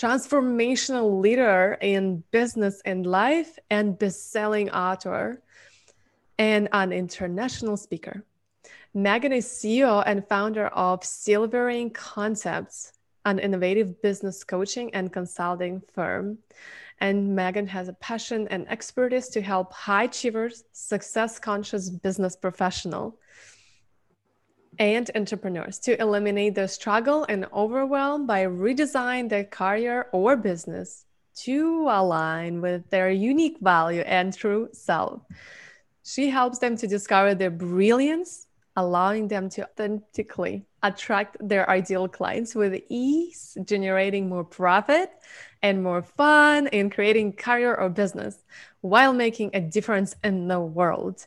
transformational leader in business and life, and best-selling author, and an international speaker. Megan is CEO and founder of Silvering Concepts, an innovative business coaching and consulting firm. And Megan has a passion and expertise to help high achievers, success conscious business professional and entrepreneurs to eliminate the struggle and overwhelm by redesign their career or business to align with their unique value and true self. She helps them to discover their brilliance, allowing them to authentically attract their ideal clients with ease, generating more profit and more fun in creating career or business while making a difference in the world.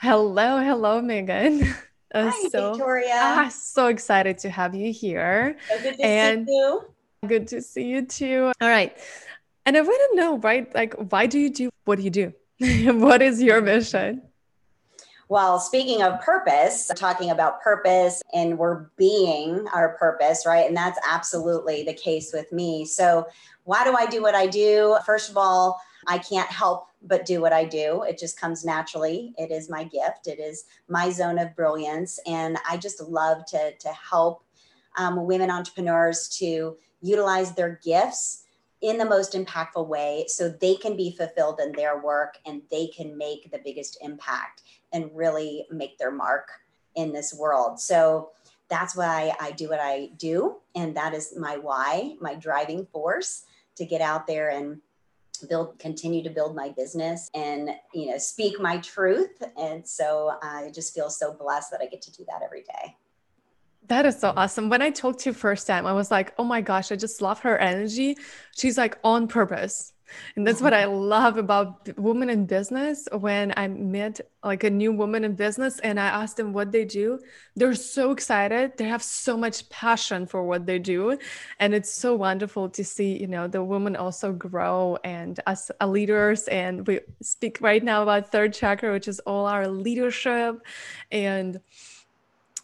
Hello, hello, Megan. Uh, Hi, so, Victoria. Ah, so excited to have you here. So good to and see you. Good to see you too. All right. And I want to know, right? Like, why do you do what do you do? what is your mission? Well, speaking of purpose, talking about purpose and we're being our purpose, right? And that's absolutely the case with me. So, why do I do what I do? First of all, I can't help but do what I do. It just comes naturally. It is my gift. It is my zone of brilliance. And I just love to, to help um, women entrepreneurs to utilize their gifts in the most impactful way so they can be fulfilled in their work and they can make the biggest impact and really make their mark in this world. So that's why I do what I do. And that is my why, my driving force to get out there and build continue to build my business and you know speak my truth and so i just feel so blessed that i get to do that every day that is so awesome. When I talked to you first time, I was like, oh my gosh, I just love her energy. She's like on purpose. And that's what I love about women in business. When I met like a new woman in business and I asked them what they do, they're so excited. They have so much passion for what they do. And it's so wonderful to see, you know, the women also grow and as uh, leaders. And we speak right now about third chakra, which is all our leadership and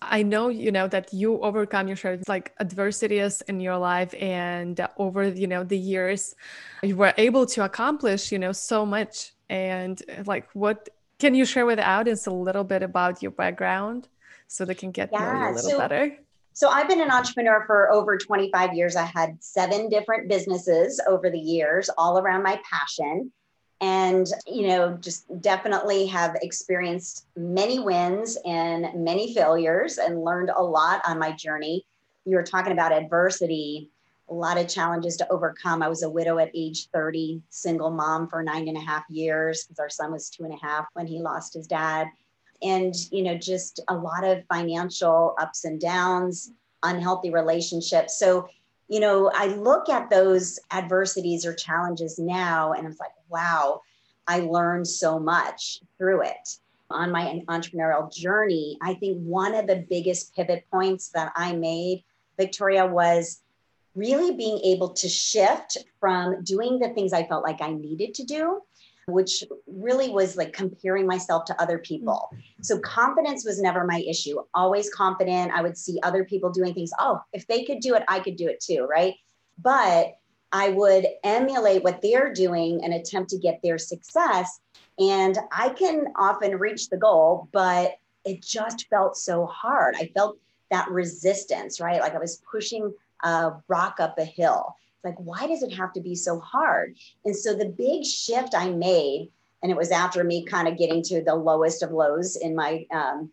I know, you know, that you overcome your share like adversities in your life and over, you know, the years you were able to accomplish, you know, so much. And uh, like what can you share with the audience a little bit about your background so they can get yeah, know you a little so, better? So I've been an entrepreneur for over 25 years. I had seven different businesses over the years, all around my passion and you know just definitely have experienced many wins and many failures and learned a lot on my journey. You were talking about adversity a lot of challenges to overcome. I was a widow at age 30 single mom for nine and a half years because our son was two and a half when he lost his dad. And you know just a lot of financial ups and downs unhealthy relationships. So you know, I look at those adversities or challenges now and I'm like, wow, I learned so much through it. On my entrepreneurial journey, I think one of the biggest pivot points that I made, Victoria, was really being able to shift from doing the things I felt like I needed to do which really was like comparing myself to other people. Mm-hmm. So confidence was never my issue. Always confident. I would see other people doing things. Oh, if they could do it, I could do it too. Right. But I would emulate what they're doing and attempt to get their success. And I can often reach the goal, but it just felt so hard. I felt that resistance, right? Like I was pushing a rock up a hill like, why does it have to be so hard? And so the big shift I made, and it was after me kind of getting to the lowest of lows in my um,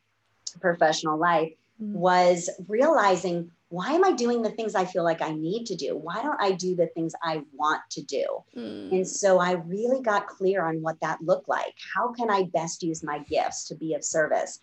professional life, mm-hmm. was realizing why am I doing the things I feel like I need to do? Why don't I do the things I want to do? Mm. And so I really got clear on what that looked like. How can I best use my gifts to be of service?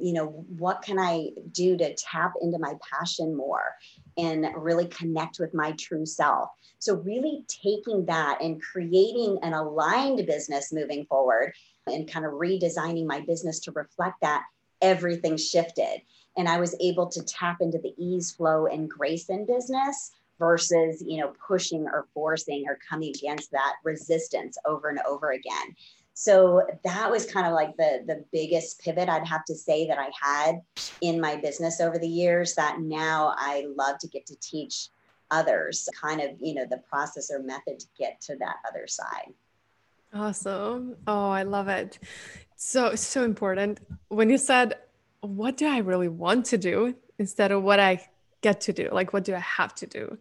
you know, what can I do to tap into my passion more and really connect with my true self? So, really taking that and creating an aligned business moving forward and kind of redesigning my business to reflect that, everything shifted. And I was able to tap into the ease, flow, and grace in business versus, you know, pushing or forcing or coming against that resistance over and over again. So that was kind of like the the biggest pivot I'd have to say that I had in my business over the years that now I love to get to teach others kind of, you know, the process or method to get to that other side. Awesome. Oh, I love it. So, so important. When you said, what do I really want to do instead of what I get to do? Like, what do I have to do?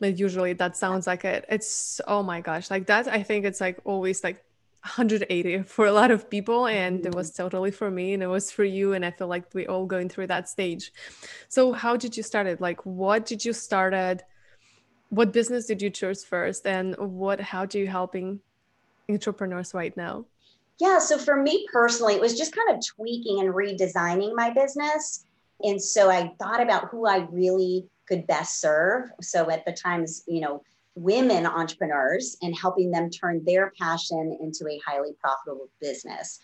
Like, usually that sounds like it. It's, oh my gosh, like that. I think it's like always like 180 for a lot of people. And it was totally for me and it was for you. And I feel like we all going through that stage. So, how did you start it? Like, what did you started? What business did you choose first? And what, how do you helping entrepreneurs right now? Yeah, so for me personally, it was just kind of tweaking and redesigning my business. And so I thought about who I really could best serve. So at the times, you know, women entrepreneurs and helping them turn their passion into a highly profitable business.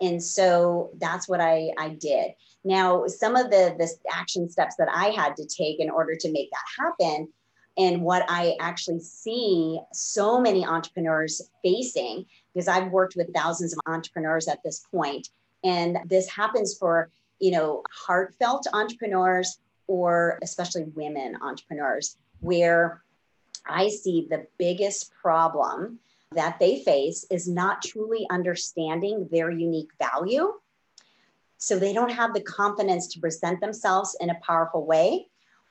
And so that's what I, I did. Now, some of the, the action steps that I had to take in order to make that happen and what I actually see so many entrepreneurs facing, because I've worked with thousands of entrepreneurs at this point, and this happens for you know heartfelt entrepreneurs or especially women entrepreneurs, where I see the biggest problem that they face is not truly understanding their unique value. So they don't have the confidence to present themselves in a powerful way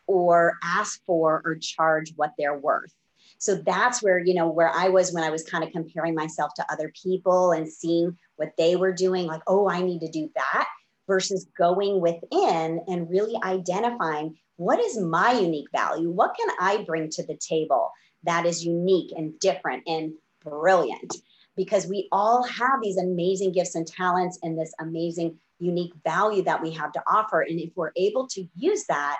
or ask for or charge what they're worth. So that's where, you know, where I was when I was kind of comparing myself to other people and seeing what they were doing, like, oh, I need to do that, versus going within and really identifying what is my unique value? What can I bring to the table that is unique and different and brilliant? Because we all have these amazing gifts and talents and this amazing unique value that we have to offer. And if we're able to use that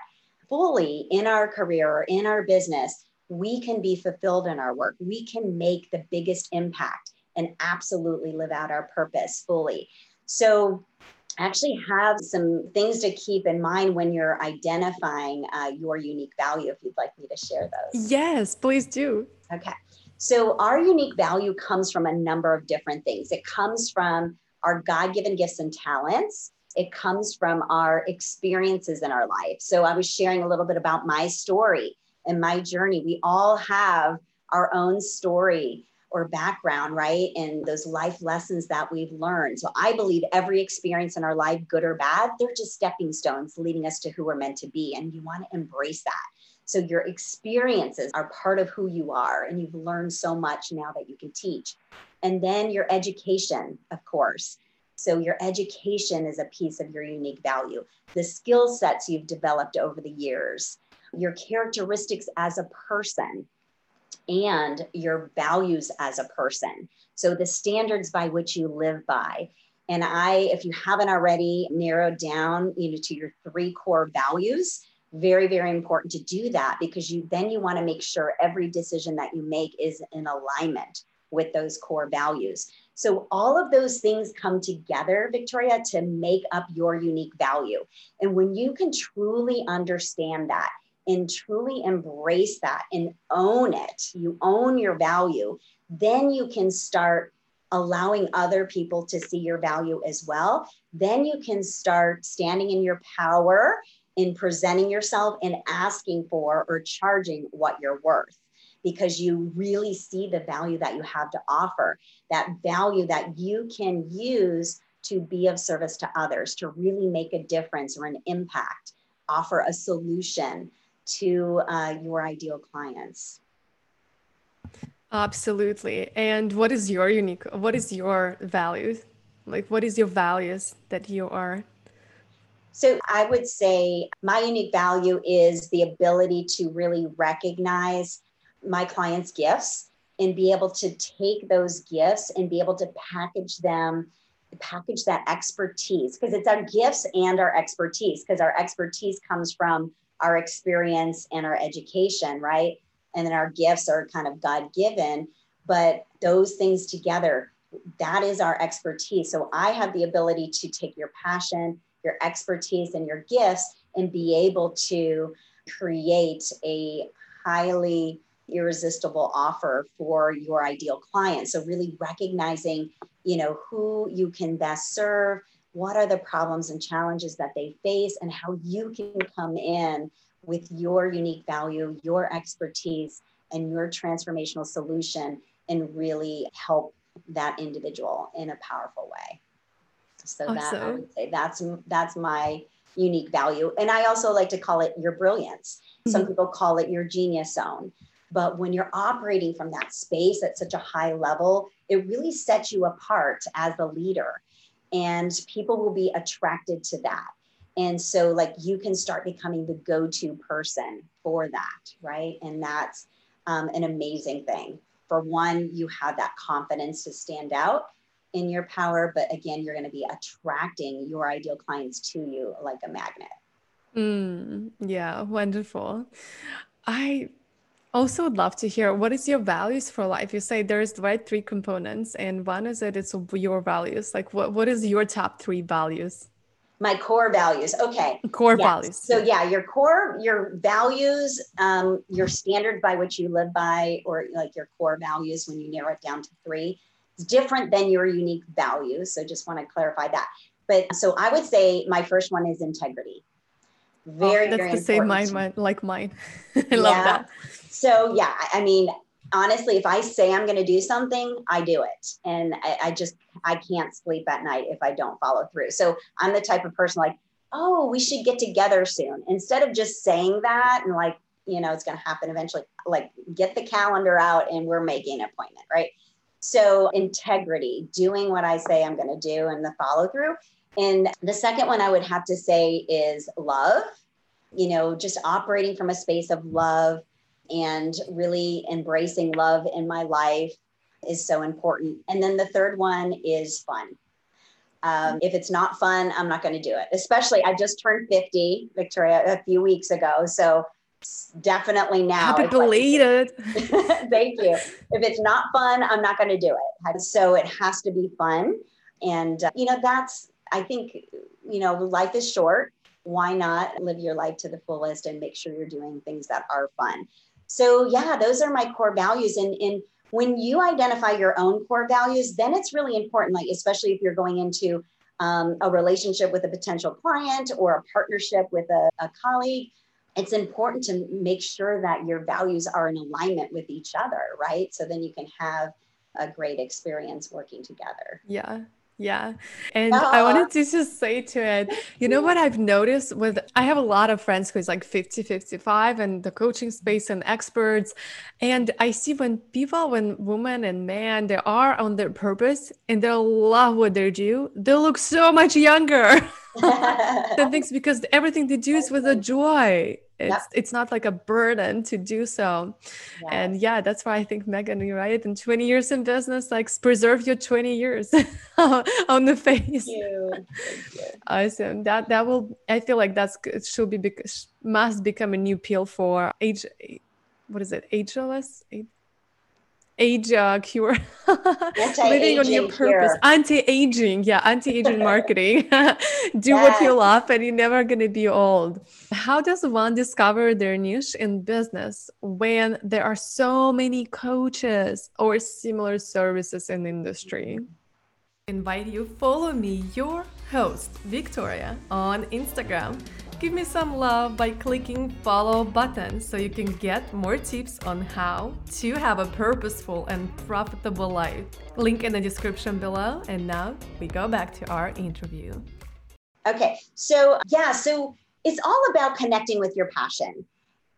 fully in our career or in our business, we can be fulfilled in our work. We can make the biggest impact and absolutely live out our purpose fully. So, actually have some things to keep in mind when you're identifying uh, your unique value if you'd like me to share those yes please do okay so our unique value comes from a number of different things it comes from our god-given gifts and talents it comes from our experiences in our life. So I was sharing a little bit about my story and my journey. We all have our own story or background, right? And those life lessons that we've learned. So I believe every experience in our life, good or bad, they're just stepping stones leading us to who we're meant to be. And you want to embrace that. So your experiences are part of who you are, and you've learned so much now that you can teach. And then your education, of course. So, your education is a piece of your unique value, the skill sets you've developed over the years, your characteristics as a person, and your values as a person. So, the standards by which you live by. And I, if you haven't already narrowed down, you know, to your three core values, very very important to do that because you then you want to make sure every decision that you make is in alignment with those core values so all of those things come together, Victoria, to make up your unique value. And when you can truly understand that and truly embrace that and own it, you own your value, then you can start allowing other people to see your value as well. Then you can start standing in your power in presenting yourself and asking for or charging what you're worth because you really see the value that you have to offer, that value that you can use to be of service to others, to really make a difference or an impact, offer a solution to uh, your ideal clients. Absolutely. And what is your unique, what is your values? Like, what is your values that you are? So, I would say my unique value is the ability to really recognize my clients' gifts and be able to take those gifts and be able to package them package that expertise because it's our gifts and our expertise because our expertise comes from our experience and our education, right? And then our gifts are kind of God given, but those things together, that is our expertise. So I have the ability to take your passion, your expertise, and your gifts and be able to create a highly irresistible offer for your ideal client. So really recognizing, you know, who you can best serve, what are the problems and challenges that they face and how you can come in with your unique value, your expertise and your transformational solution and really help that individual in a powerful way. So awesome. that I would say that's that's my unique value. And I also like to call it your brilliance. Mm-hmm. Some people call it your genius zone. But when you're operating from that space at such a high level, it really sets you apart as a leader. And people will be attracted to that. And so, like, you can start becoming the go to person for that, right? And that's um, an amazing thing. For one, you have that confidence to stand out in your power, but again, you're going to be attracting your ideal clients to you like a magnet. Mm, yeah, wonderful. I also would love to hear what is your values for life. You say there's right three components, and one is that it's your values. Like what what is your top three values? My core values. Okay. Core yes. values. So yeah, your core, your values, um, your standard by which you live by, or like your core values when you narrow it down to three different than your unique values. So just want to clarify that. But so I would say my first one is integrity. Very, oh, that's very the same mine, mine, like mine. I yeah. love that. So yeah, I mean, honestly, if I say I'm going to do something, I do it. And I, I, just, I can't sleep at night if I don't follow through. So I'm the type of person like, oh, we should get together soon. Instead of just saying that and like, you know, it's going to happen eventually, like get the calendar out and we're making an appointment, right? So, integrity, doing what I say I'm going to do and the follow through. And the second one I would have to say is love, you know, just operating from a space of love and really embracing love in my life is so important. And then the third one is fun. Um, if it's not fun, I'm not going to do it. Especially, I just turned 50, Victoria, a few weeks ago. So definitely now. Happy belated. Like, thank you. If it's not fun, I'm not going to do it. So it has to be fun. And, uh, you know, that's, I think, you know, life is short. Why not live your life to the fullest and make sure you're doing things that are fun? So, yeah, those are my core values. And, when you identify your own core values, then it's really important, like, especially if you're going into um, a relationship with a potential client or a partnership with a, a colleague it's important to make sure that your values are in alignment with each other, right? So then you can have a great experience working together. Yeah. Yeah. And I wanted to just say to it, you know what I've noticed with I have a lot of friends who's like 50, 55 and the coaching space and experts. And I see when people, when women and men, they are on their purpose and they love what they do, they look so much younger. than things because everything they do is with a joy it's yep. it's not like a burden to do so yes. and yeah that's why i think megan you're right in 20 years in business like preserve your 20 years on the face Thank you. Thank you. awesome that that will i feel like that's it should be because must become a new pill for age what is it ageless age uh, cure living on your purpose. Anti-aging yeah anti-aging marketing. Do yes. what you love and you're never going to be old. How does one discover their niche in business when there are so many coaches or similar services in the industry? Invite you follow me your host victoria on instagram Give me some love by clicking follow button so you can get more tips on how to have a purposeful and profitable life. Link in the description below. And now we go back to our interview. Okay. So, yeah, so it's all about connecting with your passion.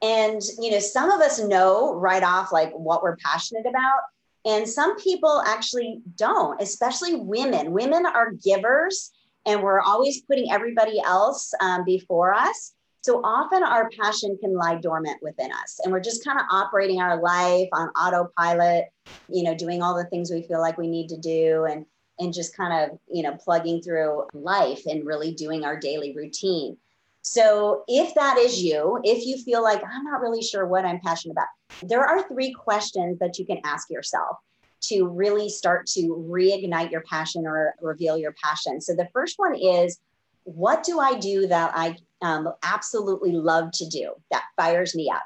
And, you know, some of us know right off like what we're passionate about. And some people actually don't, especially women. Women are givers and we're always putting everybody else um, before us. So often our passion can lie dormant within us, and we're just kind of operating our life on autopilot, you know, doing all the things we feel like we need to do, and and just kind of, you know, plugging through life and really doing our daily routine. So, if that is you, if you feel like I'm not really sure what I'm passionate about, there are three questions that you can ask yourself to really start to reignite your passion or reveal your passion. So, the first one is what do I do that I um, absolutely love to do that fires me up?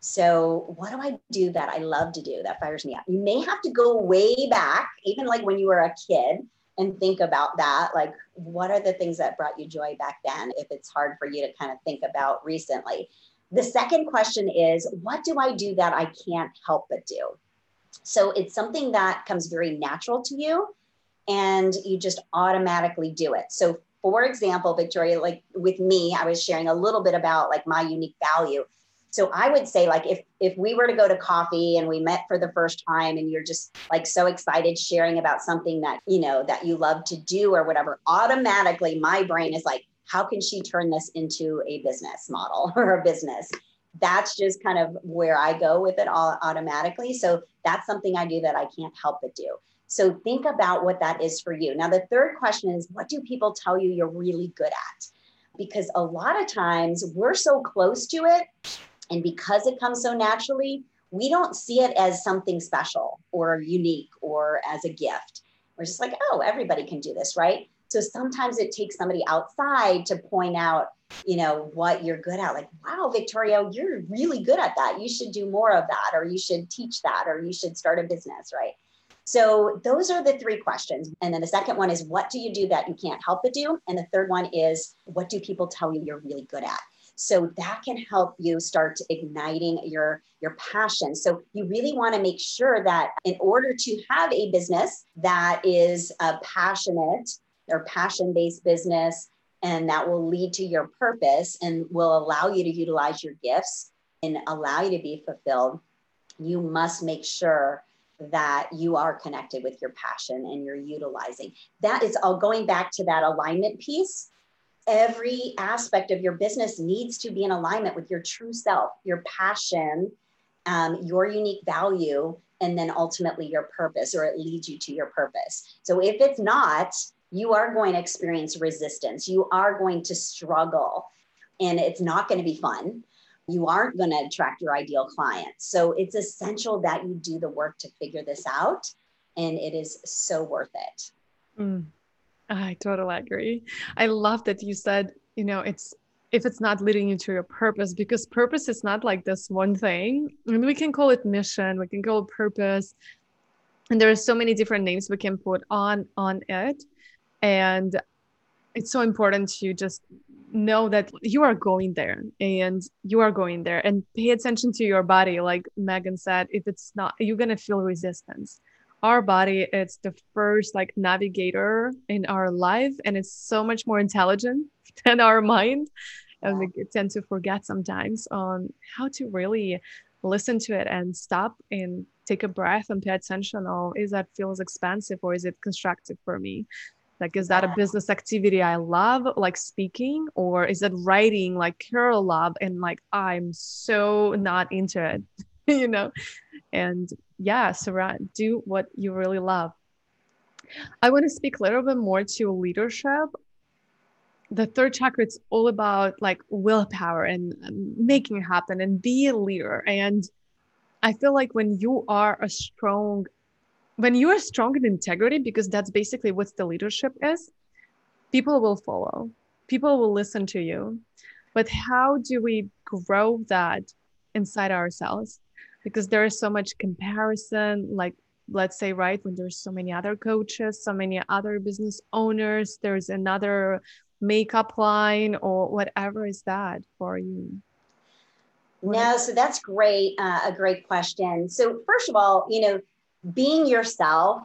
So, what do I do that I love to do that fires me up? You may have to go way back, even like when you were a kid, and think about that. Like, what are the things that brought you joy back then if it's hard for you to kind of think about recently? The second question is, what do I do that I can't help but do? So, it's something that comes very natural to you and you just automatically do it. So, for example, Victoria, like with me, I was sharing a little bit about like my unique value. So I would say like if if we were to go to coffee and we met for the first time and you're just like so excited sharing about something that you know that you love to do or whatever, automatically my brain is like, how can she turn this into a business model or a business? That's just kind of where I go with it all automatically. So that's something I do that I can't help but do. So think about what that is for you. Now, the third question is what do people tell you you're really good at? Because a lot of times we're so close to it. And because it comes so naturally, we don't see it as something special or unique or as a gift. We're just like, oh, everybody can do this, right? So sometimes it takes somebody outside to point out, you know, what you're good at. Like, wow, Victoria, you're really good at that. You should do more of that, or you should teach that, or you should start a business, right? So those are the three questions. And then the second one is what do you do that you can't help but do? And the third one is what do people tell you you're really good at? So that can help you start igniting your, your passion. So you really want to make sure that in order to have a business that is a passionate or passion-based business and that will lead to your purpose and will allow you to utilize your gifts and allow you to be fulfilled, you must make sure that you are connected with your passion and you're utilizing. That is all going back to that alignment piece. Every aspect of your business needs to be in alignment with your true self, your passion, um, your unique value, and then ultimately your purpose, or it leads you to your purpose. So if it's not, you are going to experience resistance. You are going to struggle, and it's not going to be fun you aren't going to attract your ideal clients. So it's essential that you do the work to figure this out. And it is so worth it. Mm, I totally agree. I love that you said, you know, it's if it's not leading you to your purpose, because purpose is not like this one thing. I mean, we can call it mission, we can call it purpose. And there are so many different names we can put on on it. And it's so important to just know that you are going there and you are going there. And pay attention to your body. Like megan said if it's not you're going to feel resistance. Our body it's the first like navigator in our life and it's so much more intelligent than our mind. And we tend to forget sometimes on how to really listen to it and stop and take a breath and pay attention oh is that feels expansive or is it constructive for me like, is that a business activity I love, like speaking, or is it writing like Carol love and like I'm so not into it, you know? And yeah, so do what you really love. I want to speak a little bit more to leadership. The third chakra, it's all about like willpower and um, making it happen and be a leader. And I feel like when you are a strong when you are strong in integrity, because that's basically what the leadership is, people will follow, people will listen to you. But how do we grow that inside ourselves? Because there is so much comparison, like let's say, right, when there's so many other coaches, so many other business owners, there's another makeup line or whatever is that for you? No, so that's great. Uh, a great question. So, first of all, you know, being yourself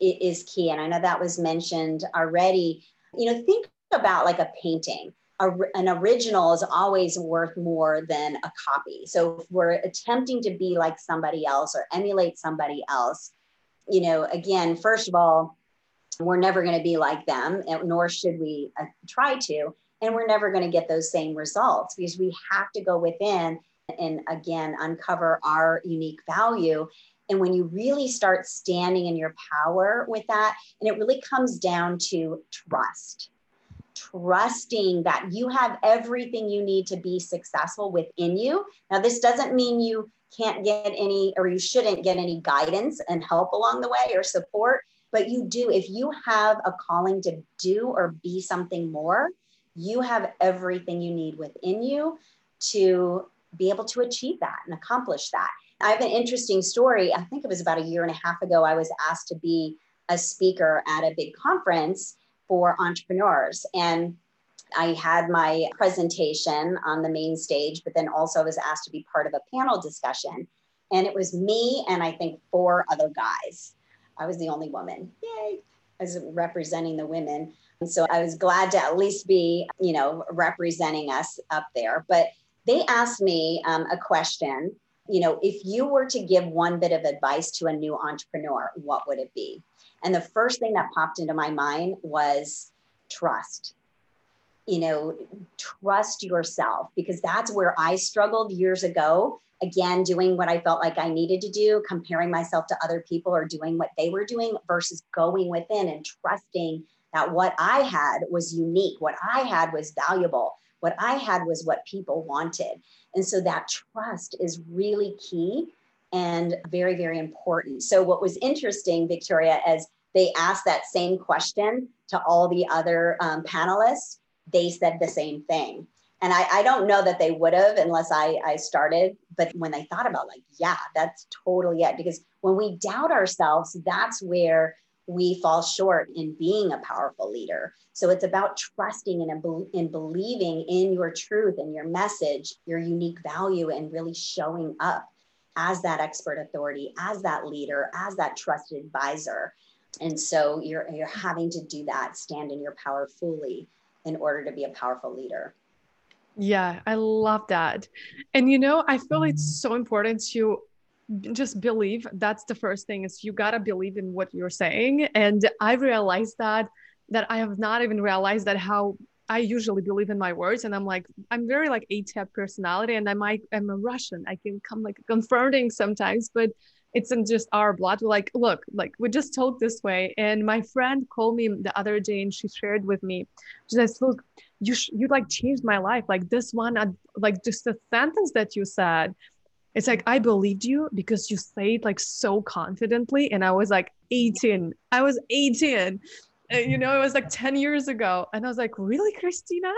is key. And I know that was mentioned already. You know, think about like a painting. A, an original is always worth more than a copy. So if we're attempting to be like somebody else or emulate somebody else, you know, again, first of all, we're never going to be like them, nor should we uh, try to. And we're never going to get those same results because we have to go within and again uncover our unique value And when you really start standing in your power with that, and it really comes down to trust trusting that you have everything you need to be successful within you. Now, this doesn't mean you can't get any or you shouldn't get any guidance and help along the way or support, but you do. If you have a calling to do or be something more, you have everything you need within you to be able to achieve that and accomplish that. I have an interesting story. I think it was about a year and a half ago, I was asked to be a speaker at a big conference for entrepreneurs. And I had my presentation on the main stage, but then also was asked to be part of a panel discussion. And it was me and I think four other guys. I was the only woman. Yay! I was representing the women. And so I was glad to at least be, you know, representing us up there. But they asked me um, a question. You know, if you were to give one bit of advice to a new entrepreneur, what would it be? And the first thing that popped into my mind was trust. You know, trust yourself because that's where I struggled years ago. Again, doing what I felt like I needed to do, comparing myself to other people or doing what they were doing versus going within and trusting that what I had was unique, what I had was valuable, what I had was what people wanted. And so that trust is really key and very, very important. So, what was interesting, Victoria, as they asked that same question to all the other um, panelists, they said the same thing. And I, I don't know that they would have unless I, I started. But when they thought about, like, yeah, that's totally it. Because when we doubt ourselves, that's where we fall short in being a powerful leader. So it's about trusting and in believing in your truth and your message, your unique value, and really showing up as that expert authority, as that leader, as that trusted advisor. And so you're you're having to do that, stand in your power fully in order to be a powerful leader. Yeah, I love that. And you know, I feel it's so important to just believe that's the first thing is you got to believe in what you're saying and i realized that that i have not even realized that how i usually believe in my words and i'm like i'm very like a type personality and i might i'm a russian i can come like confronting sometimes but it's in just our blood. We're like, look, like we just talk this way. And my friend called me the other day and she shared with me, she says, look, you, sh- you like changed my life. Like this one, uh, like just the sentence that you said, it's like, I believed you because you say it like so confidently. And I was like 18, I was 18. And, you know, it was like 10 years ago. And I was like, really, Christina?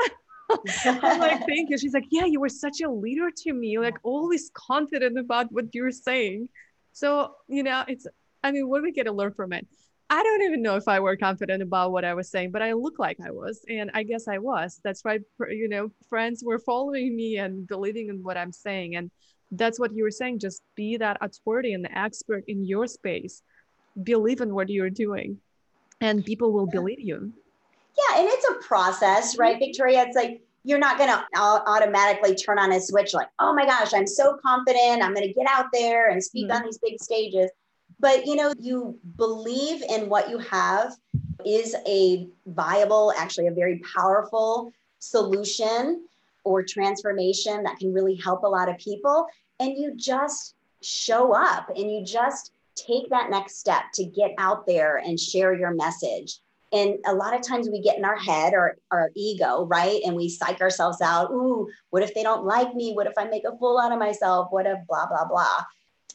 I'm like, thank you. She's like, yeah, you were such a leader to me, like always confident about what you're saying. So, you know, it's, I mean, what do we get to learn from it? I don't even know if I were confident about what I was saying, but I look like I was. And I guess I was. That's why, you know, friends were following me and believing in what I'm saying. And that's what you were saying. Just be that authority and the expert in your space. Believe in what you're doing, and people will believe you. Yeah. And it's a process, right, Victoria? It's like, you're not going to automatically turn on a switch like, oh my gosh, I'm so confident. I'm going to get out there and speak mm-hmm. on these big stages. But you know, you believe in what you have is a viable, actually a very powerful solution or transformation that can really help a lot of people. And you just show up and you just take that next step to get out there and share your message and a lot of times we get in our head or our ego, right? And we psych ourselves out. Ooh, what if they don't like me? What if I make a fool out of myself? What if blah, blah, blah?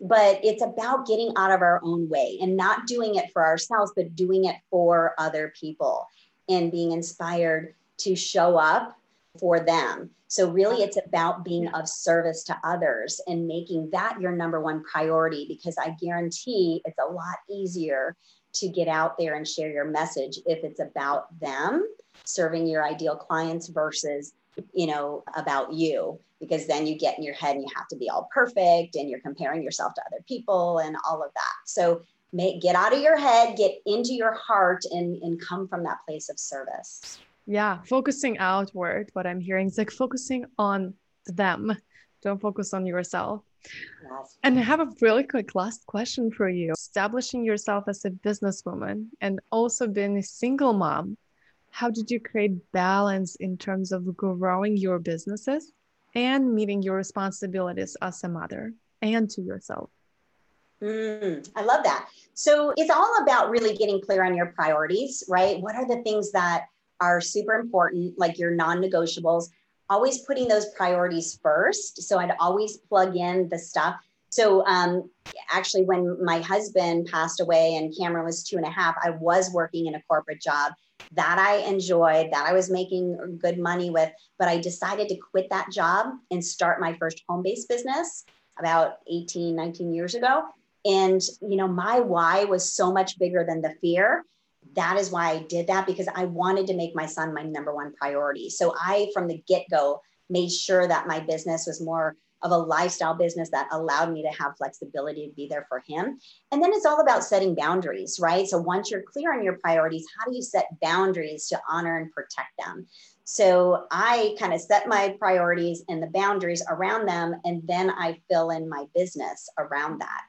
But it's about getting out of our own way and not doing it for ourselves, but doing it for other people and being inspired to show up for them. So, really, it's about being of service to others and making that your number one priority because I guarantee it's a lot easier to get out there and share your message if it's about them serving your ideal clients versus you know about you because then you get in your head and you have to be all perfect and you're comparing yourself to other people and all of that. So make get out of your head get into your heart and and come from that place of service yeah focusing outward what i'm hearing is like focusing on them don't focus on yourself and I have a really quick last question for you. Establishing yourself as a businesswoman and also being a single mom, how did you create balance in terms of growing your businesses and meeting your responsibilities as a mother and to yourself? Mm, I love that. So it's all about really getting clear on your priorities, right? What are the things that are super important, like your non negotiables? Always putting those priorities first. So I'd always plug in the stuff. So um, actually, when my husband passed away and Cameron was two and a half, I was working in a corporate job that I enjoyed, that I was making good money with, but I decided to quit that job and start my first home based business about 18, 19 years ago. And, you know, my why was so much bigger than the fear. That is why I did that because I wanted to make my son my number one priority. So I, from the get go, made sure that my business was more of a lifestyle business that allowed me to have flexibility to be there for him. And then it's all about setting boundaries, right? So once you're clear on your priorities, how do you set boundaries to honor and protect them? So I kind of set my priorities and the boundaries around them, and then I fill in my business around that.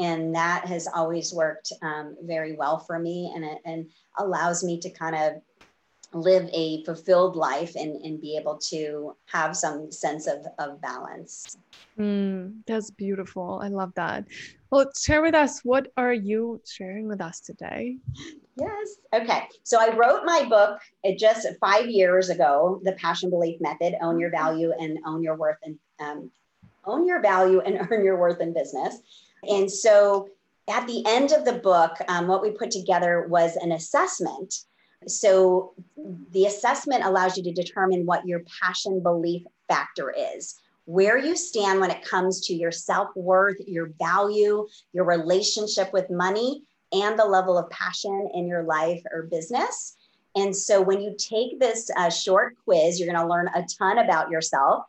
And that has always worked um, very well for me and, it, and allows me to kind of live a fulfilled life and, and be able to have some sense of, of balance. Mm, that's beautiful. I love that. Well, share with us what are you sharing with us today? Yes. Okay. So I wrote my book uh, just five years ago, The Passion Belief Method: Own Your Value and Own Your Worth and um, Own Your Value and Earn Your Worth in Business. And so at the end of the book, um, what we put together was an assessment so the assessment allows you to determine what your passion belief factor is where you stand when it comes to your self worth, your value, your relationship with money, and the level of passion in your life or business. And so, when you take this uh, short quiz, you're going to learn a ton about yourself.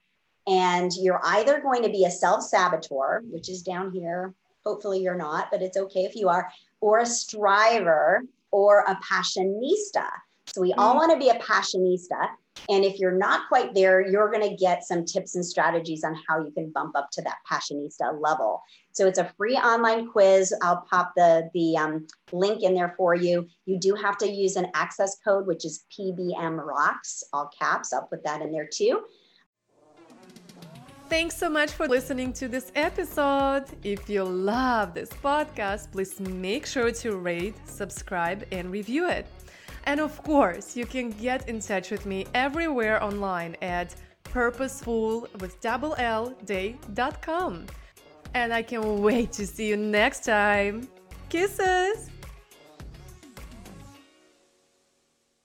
And you're either going to be a self saboteur, which is down here. Hopefully, you're not, but it's okay if you are, or a striver, or a passionista. So we all mm. want to be a passionista. And if you're not quite there, you're going to get some tips and strategies on how you can bump up to that passionista level. So it's a free online quiz. I'll pop the, the um, link in there for you. You do have to use an access code, which is PBM Rocks, all caps. I'll put that in there too. Thanks so much for listening to this episode. If you love this podcast, please make sure to rate, subscribe, and review it. And of course, you can get in touch with me everywhere online at purposeful with double L day.com. And I can't wait to see you next time. Kisses!